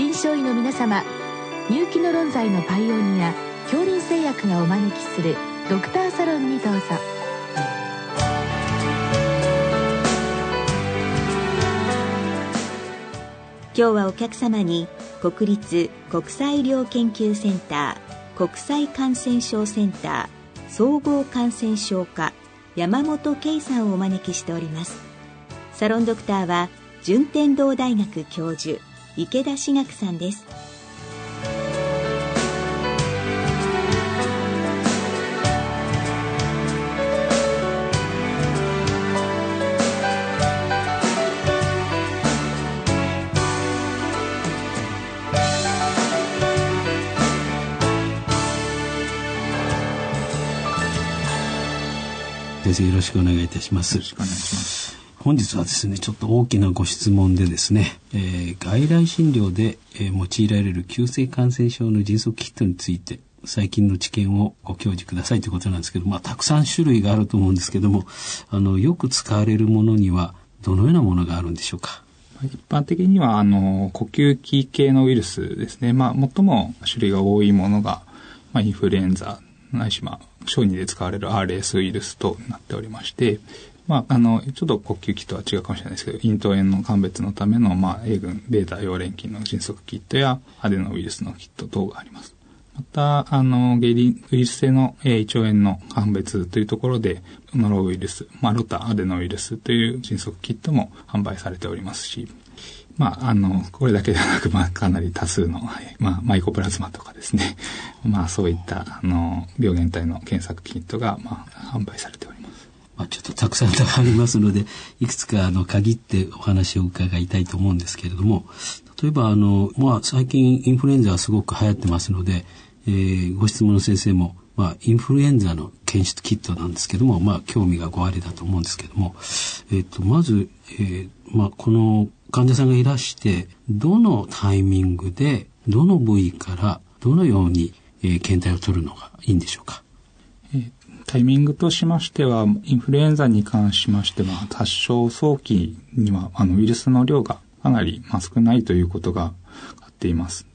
臨床医の皆様入気の論剤のパイオニア恐林製薬がお招きするドクターサロンにどうぞ。今日はお客様に国立国際医療研究センター国際感染症センター総合感染症科山本圭さんをお招きしております。サロンドクターは順天堂大学教授池田志学さんです先生よろしくお願いいたします。よろしくお願いします。本日はですね、ちょっと大きなご質問でですね、えー、外来診療で、えー、用いられる急性感染症の迅速キットについて、最近の知見をご教示くださいということなんですけど、まあ、たくさん種類があると思うんですけども、あの、よく使われるものには、どのようなものがあるんでしょうか？一般的には、あの、呼吸器系のウイルスですね。まあ、最も種類が多いものが、まあ、インフルエンザ、ないしまあ、小児で使われる RS ウイルスとなっておりまして、まあ、あの、ちょっと呼吸器とは違うかもしれないですけど、咽頭炎の鑑別のための、まあ、A 群、ベータ溶連菌の迅速キットや、アデノウイルスのキット等があります。また、あの、ゲリウイルス性の胃腸炎の鑑別というところで、ノロウイルス、まあ、ロタアデノウイルスという迅速キットも販売されておりますし、まあ、あの、これだけではなく、まあ、かなり多数の、まあ、マイコプラズマとかですね、まあ、そういった、あの、病原体の検索キットが、まあ、販売されております。まあ、ちょっとたくさんありますので、いくつかあの限ってお話を伺いたいと思うんですけれども、例えばあの、まあ、最近インフルエンザはすごく流行ってますので、えー、ご質問の先生も、まあ、インフルエンザの検出キットなんですけども、まあ、興味がごありだと思うんですけども、えっ、と、まず、えー、まあ、この患者さんがいらして、どのタイミングで、どの部位からどのように、えー、検体を取るのがいいんでしょうか？タイミングとしましては、インフルエンザに関しましては、発症早期には、あの、ウイルスの量がかなり、ま、少ないということが分かっています。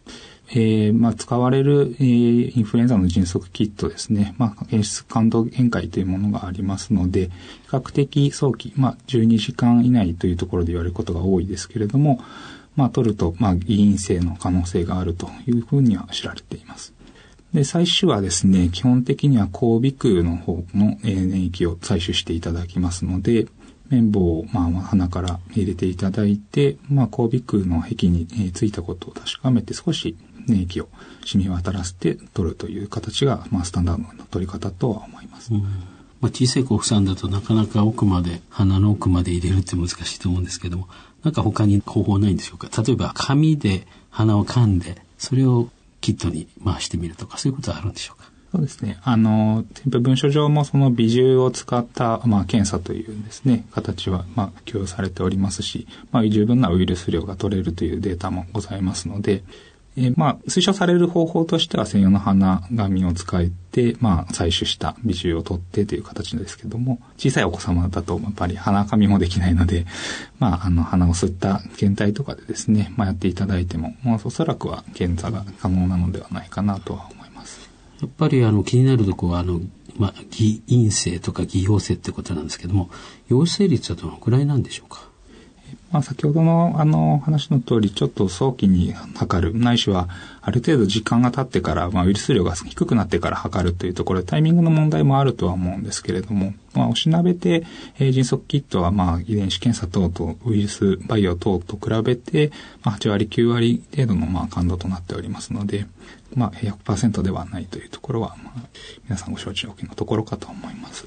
えー、まあ、使われる、えー、インフルエンザの迅速キットですね。まあ、検出感度限界というものがありますので、比較的早期、まあ、12時間以内というところで言われることが多いですけれども、まあ、取ると、まあ、陰性の可能性があるというふうには知られています。で、採取はですね、基本的には交尾腔の方の、えー、粘液を採取していただきますので、綿棒を、まあ、鼻から入れていただいて、まあ、交尾腔の壁に、え、ついたことを確かめて少し粘液を染み渡らせて取るという形が、まあ、スタンダードの取り方とは思います。うんまあ、小さい国産だとなかなか奥まで、鼻の奥まで入れるって難しいと思うんですけども、なんか他に方法ないんでしょうか？例えば紙で鼻を噛んで、それをキットに回してみるとか、そういうことはあるんでしょうか？そうですね。あの、添付文書上もその微重を使った、まあ、検査というですね、形は、まあ、供与されておりますし、まあ、十分なウイルス量が取れるというデータもございますので、えー、まあ、推奨される方法としては専用の鼻紙を使って、まあ、採取した微重を取ってという形ですけども、小さいお子様だと、やっぱり鼻紙もできないので、まあ、あの、鼻を吸った検体とかでですね、まあ、やっていただいても、まあ、おそらくは検査が可能なのではないかなとは思います。やっぱり、あの、気になるとこは、あの、まあ、偽陰性とか偽陽性ってことなんですけども、陽性率はどのくらいなんでしょうか？まあ、先ほどのあの話の通り、ちょっと早期に測る、ないしはある程度時間が経ってから、まあ、ウイルス量が低くなってから測るというところタイミングの問題もあるとは思うんですけれども、まあ、おしなべて、えー、迅速キットは、まあ、遺伝子検査等とウイルスバイオ等と比べて、まあ、8割、9割程度の、まあ、感度となっておりますので、まあ、100%ではないというところは、まあ、皆さんご承知おきのところかと思います。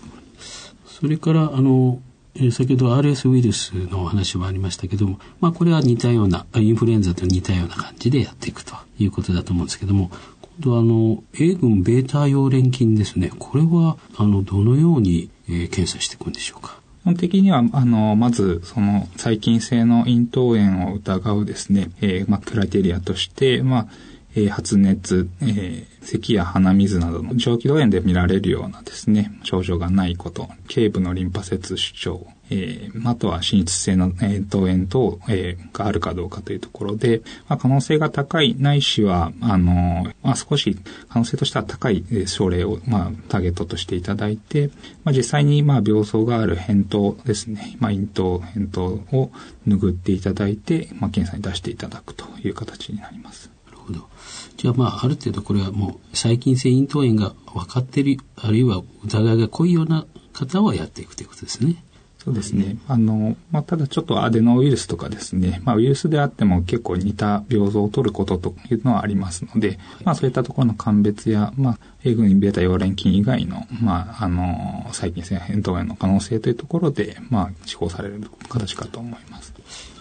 それから、あの、え先ほど RS ウイルスのお話もありましたけども、まあ、これは似たような、インフルエンザと似たような感じでやっていくということだと思うんですけども、今度はあの、A 群ベータ溶連菌ですね。これは、あの、どのように、え、検査していくんでしょうか？基本的には、あの、まず、その、細菌性の咽頭炎を疑うですね、えー、まあ、クライテリアとして、まあ、えー、発熱、えー、咳や鼻水などの長期動炎で見られるようなですね、症状がないこと、頸部のリンパ節主張、えー、あとは滲出性の咽頭炎等、えー、があるかどうかというところで、まあ、可能性が高いないしは、あの、まあ、少し可能性としては高い症例を、まあ、ターゲットとしていただいて、まあ、実際に、まあ、病巣がある扁桃ですね、まあ、咽頭、扁桃を拭っていただいて、まあ、検査に出していただくという形になります。ほど。じゃあまあ、ある程度これはもう細菌性咽頭炎が分かってる、あるいは疑いが濃いような方はやっていくということですね。そうですね。あの、まあ、ただちょっとアデノウイルスとかですね、まあ、ウイルスであっても結構似た病像を取ることというのはありますので、まあ、そういったところの鑑別や、まあ、A 群ベータ溶連菌以外の、まあ、あの、細菌性扁桃炎の可能性というところで、まあ、施行される形かと思います。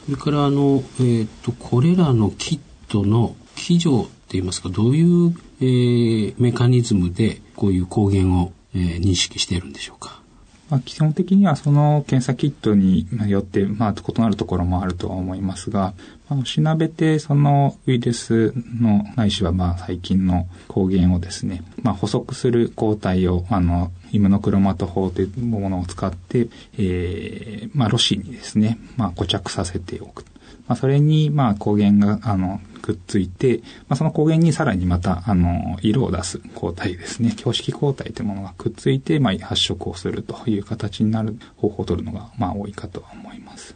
それから、あの、えっ、ー、と、これらのキットの基準って言いますか、どういう、えー、メカニズムでこういう抗原を、えー、認識しているんでしょうか？まあ、基本的にはその検査キットによって、まあ、異なるところもあるとは思いますが、まあ、調べてそのウイルスのないしはまあ細菌の抗原をですね、まあ、補足する抗体をあのイムノクロマト法というものを使って、えー、まあ、ロシにですね、まあ、固着させておく。まあ、それに、まあ、抗原が、あの、くっついて、まあ、その抗原にさらにまた、あの、色を出す抗体ですね。標識抗体というものがくっついて、まあ、発色をするという形になる方法を取るのが、まあ、多いかと思います。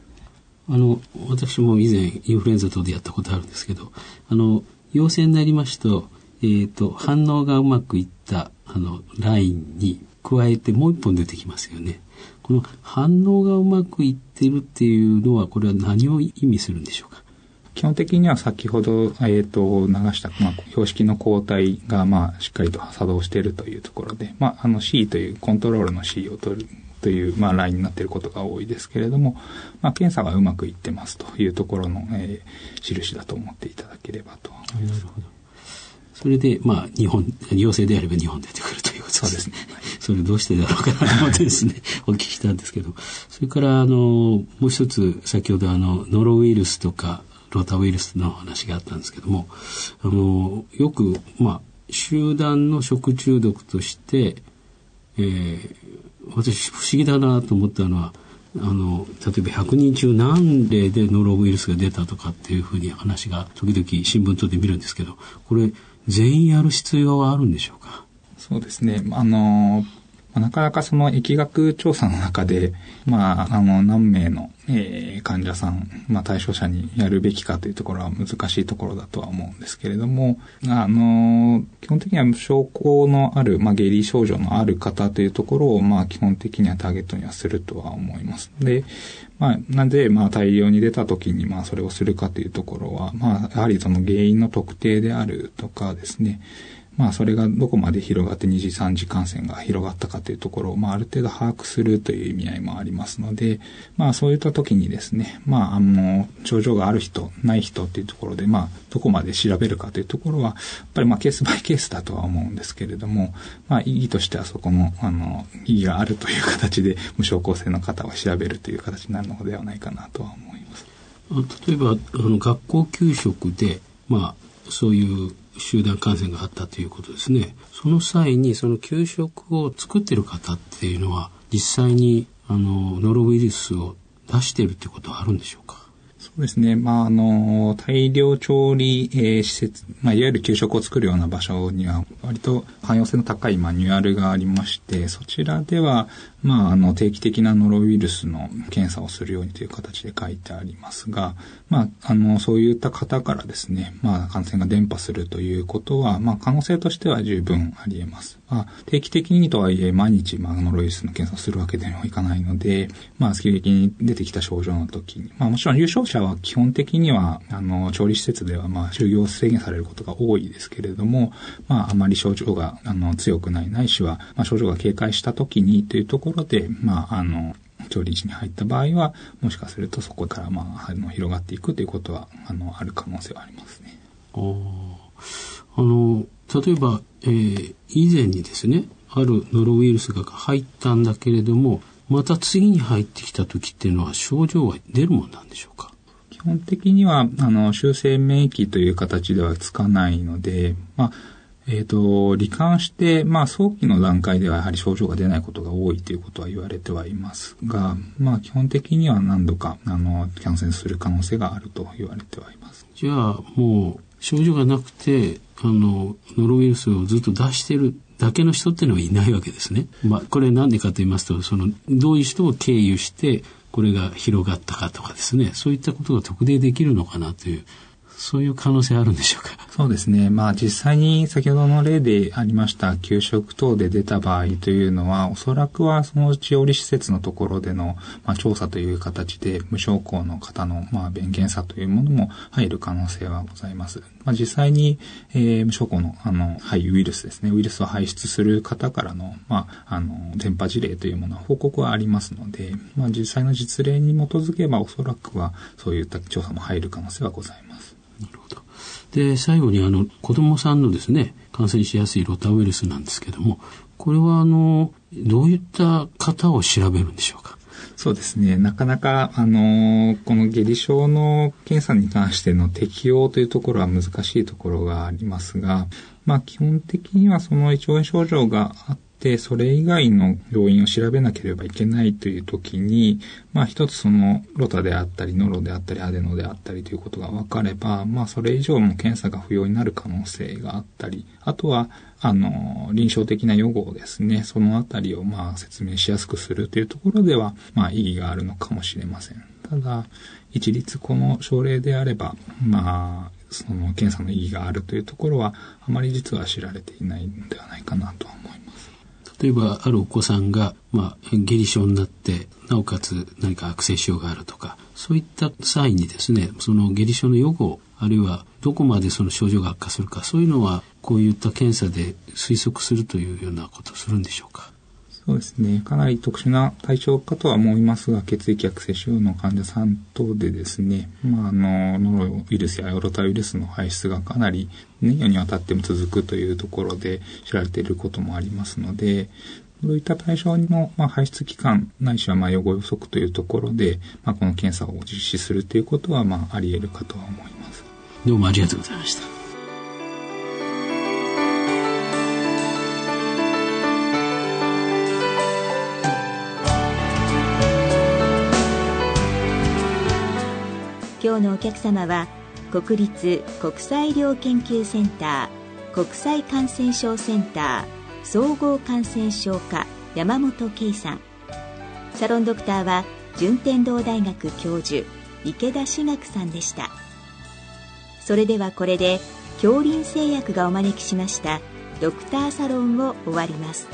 あの、私も以前、インフルエンザ等でやったことあるんですけど、あの、陽性になりますと、えっ、ー、と、反応がうまくいった、あの、ラインに加えてもう一本出てきますよね。この反応がうまくいってるっていうのは、これは何を意味するんでしょうか？基本的には先ほど、えっ、ー、と、流した、まあ、標識の抗体が、まあ、しっかりと作動しているというところで、まあ、あの C というコントロールの C を取るという、まあ、ラインになっていることが多いですけれども、まあ、検査がうまくいってますというところの、えー、印だと思っていただければと思います。なるほど。それで、まあ、日本、陽性であれば日本出てくるということですね。それどうしてだろうかなと思ってですね、お聞きしたんですけど、それから、あの、もう一つ、先ほどあの、ノロウイルスとか、ロータウイルスの話があったんですけども、あの、よく、まあ、集団の食中毒として、えー、私不思議だなと思ったのは、あの、例えば100人中何例でノロウイルスが出たとかっていうふうに話が時々新聞等で見るんですけど、これ全員やる必要はあるんでしょうか？そうですね。あの、なかなかその疫学調査の中で、まあ、あの、何名の、え、患者さん、まあ、対象者にやるべきかというところは難しいところだとは思うんですけれども、あの、基本的には症候のある、まあ、下痢症状のある方というところを、まあ、基本的にはターゲットにはするとは思います。で、まあ、なんで、まあ、大量に出た時に、まあ、それをするかというところは、まあ、やはりその原因の特定であるとかですね、まあそれがどこまで広がって二次三次感染が広がったかというところを、まあある程度把握するという意味合いもありますので、まあそういった時にですね、まああの、症状がある人、ない人っていうところで、まあどこまで調べるかというところは、やっぱりまあケースバイケースだとは思うんですけれども、まあ意義としてはそこの、あの、意義があるという形で無症候性の方を調べるという形になるのではないかなとは思います。例えば、あの、学校給食で、まあ、そういう集団感染があったということですね。その際にその給食を作ってる方っていうのは実際にあのノロウイルスを出してるってことはあるんでしょうか？そうですね。まあ、あの、大量調理、えー、施設、まあ、いわゆる給食を作るような場所には、割と汎用性の高いマニュアルがありまして、そちらでは、まあ、あの、定期的なノロウイルスの検査をするようにという形で書いてありますが、まあ、あの、そういった方からですね、まあ、感染が伝播するということは、まあ、可能性としては十分あり得ます。まあ、定期的にとはいえ、毎日、まあ、ノロウイルスの検査をするわけでもいかないので、まあ、急激に出てきた症状の時に、まあ、もちろん重症者は基本的には、あの、調理施設では、まあ、就業制限されることが多いですけれども、まあ、あまり症状が、あの、強くないないしは、まあ、症状が警戒した時にというところころで、まあ、あの、調理時に入った場合は、もしかするとそこから、まあ、あの広がっていくということは、あの、ある可能性はありますね。あの、例えば、えー、以前にですね、あるノロウイルスが入ったんだけれども、また次に入ってきた時っていうのは症状は出るもんなんでしょうか？基本的には、あの、修正免疫という形ではつかないので、まあ、えっ、ー、と、罹患して、まあ、早期の段階ではやはり症状が出ないことが多いということは言われてはいますが、まあ、基本的には何度か、あの、感染する可能性があると言われてはいます。じゃあ、もう、症状がなくて、あの、ノロウイルスをずっと出してるだけの人っていうのはいないわけですね。まあ、これなんでかと言いますと、その、どういう人を経由して、これが広がったかとかですね、そういったことが特定できるのかなというそういう可能性あるんでしょうか？そうですね。まあ実際に先ほどの例でありました給食等で出た場合というのは、おそらくはその治理施設のところでの、まあ、調査という形で無症候の方の、まあ、便検査というものも入る可能性はございます。まあ、実際に、えー、無症候の、あの、はい、ウイルスですね。ウイルスを排出する方からの、まあ、あの、電波事例というものは報告はありますので、まあ、実際の実例に基づけばおそらくはそういった調査も入る可能性はございます。なるほど。で、最後にあの、子供さんのですね、感染しやすいロタウイルスなんですけども、これはあの、どういった方を調べるんでしょうか？そうですね。なかなか、あのこの下痢症の検査に関しての適用というところは難しいところがありますが、まあ基本的にはその胃腸炎症状があって、で、それ以外の要因を調べなければいけないという時に、まあ一つそのロタであったり、ノロであったり、アデノであったりということが分かれば、まあそれ以上の検査が不要になる可能性があったり、あとは、あの、臨床的な予後ですね、そのあたりをまあ説明しやすくするというところでは、まあ意義があるのかもしれません。ただ、一律この症例であれば、まあ、その検査の意義があるというところは、あまり実は知られていないのではないかなと思います。例えばあるお子さんが、まあ、下痢症になってなおかつ何か悪性症があるとかそういった際にですねその下痢症の予後あるいはどこまでその症状が悪化するかそういうのはこういった検査で推測するというようなことをするんでしょうか？そうですね。かなり特殊な対象かとは思いますが、血液悪性腫瘍の患者さん等でですね、まあ、あの、ノロウイルスやヨロタウイルスの排出がかなり年夜にわたっても続くというところで知られていることもありますので、そういった対象の、まあ、排出期間、ないしはまあ予後予測というところで、まあ、この検査を実施するということは、まあ、あり得るかとは思います。どうもありがとうございました。今日のお客様は国立国際医療研究センター国際感染症センター総合感染症科山本圭さん。サロンドクターは順天堂大学教授池田志学さんでした。それではこれで恐林製薬がお招きしましたドクターサロンを終わります。